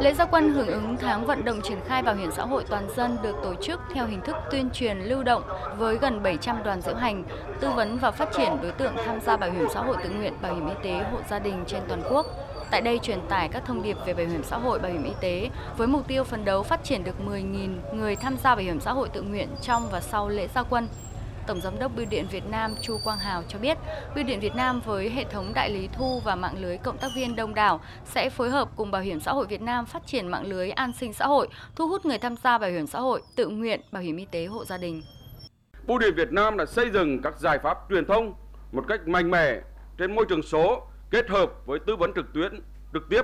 Lễ gia quân hưởng ứng tháng vận động triển khai bảo hiểm xã hội toàn dân được tổ chức theo hình thức tuyên truyền lưu động với gần 700 đoàn diễu hành, tư vấn và phát triển đối tượng tham gia bảo hiểm xã hội tự nguyện, bảo hiểm y tế, hộ gia đình trên toàn quốc. Tại đây truyền tải các thông điệp về bảo hiểm xã hội, bảo hiểm y tế với mục tiêu phấn đấu phát triển được 10.000 người tham gia bảo hiểm xã hội tự nguyện trong và sau lễ gia quân. Tổng giám đốc Bưu điện Việt Nam Chu Quang Hào cho biết, Bưu điện Việt Nam với hệ thống đại lý thu và mạng lưới cộng tác viên đông đảo sẽ phối hợp cùng Bảo hiểm xã hội Việt Nam phát triển mạng lưới an sinh xã hội, thu hút người tham gia bảo hiểm xã hội, tự nguyện, bảo hiểm y tế hộ gia đình. Bưu điện Việt Nam đã xây dựng các giải pháp truyền thông một cách mạnh mẽ trên môi trường số kết hợp với tư vấn trực tuyến trực tiếp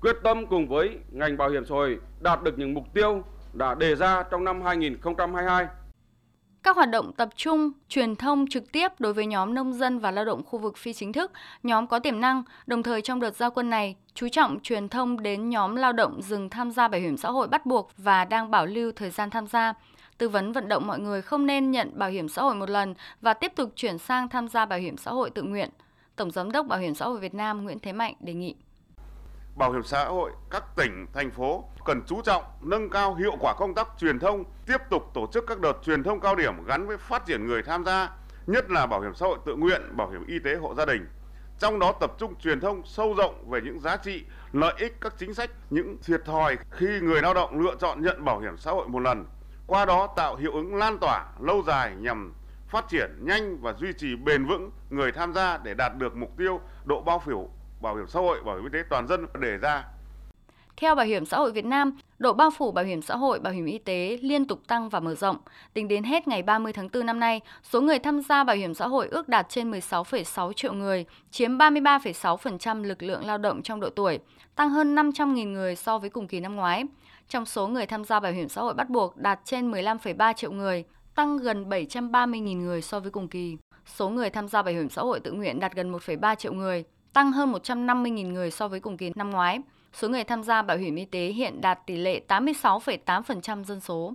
quyết tâm cùng với ngành bảo hiểm xã hội đạt được những mục tiêu đã đề ra trong năm 2022. Các hoạt động tập trung, truyền thông trực tiếp đối với nhóm nông dân và lao động khu vực phi chính thức, nhóm có tiềm năng, đồng thời trong đợt giao quân này, chú trọng truyền thông đến nhóm lao động dừng tham gia bảo hiểm xã hội bắt buộc và đang bảo lưu thời gian tham gia, tư vấn vận động mọi người không nên nhận bảo hiểm xã hội một lần và tiếp tục chuyển sang tham gia bảo hiểm xã hội tự nguyện. Tổng Giám đốc Bảo hiểm xã hội Việt Nam Nguyễn Thế Mạnh đề nghị. Bảo hiểm xã hội các tỉnh, thành phố cần chú trọng nâng cao hiệu quả công tác truyền thông, tiếp tục tổ chức các đợt truyền thông cao điểm gắn với phát triển người tham gia, nhất là bảo hiểm xã hội tự nguyện, bảo hiểm y tế hộ gia đình. Trong đó tập trung truyền thông sâu rộng về những giá trị, lợi ích các chính sách, những thiệt thòi khi người lao động lựa chọn nhận bảo hiểm xã hội một lần. Qua đó tạo hiệu ứng lan tỏa lâu dài nhằm phát triển nhanh và duy trì bền vững người tham gia để đạt được mục tiêu độ bao phủ bảo hiểm xã hội, bảo hiểm y tế toàn dân đề ra. Theo Bảo hiểm xã hội Việt Nam, độ bao phủ bảo hiểm xã hội, bảo hiểm y tế liên tục tăng và mở rộng. Tính đến hết ngày 30 tháng 4 năm nay, số người tham gia bảo hiểm xã hội ước đạt trên 16,6 triệu người, chiếm 33,6% lực lượng lao động trong độ tuổi, tăng hơn 500.000 người so với cùng kỳ năm ngoái. Trong số người tham gia bảo hiểm xã hội bắt buộc đạt trên 15,3 triệu người, tăng gần 730.000 người so với cùng kỳ. Số người tham gia bảo hiểm xã hội tự nguyện đạt gần 1,3 triệu người, tăng hơn 150.000 người so với cùng kỳ năm ngoái. Số người tham gia bảo hiểm y tế hiện đạt tỷ lệ 86,8% dân số.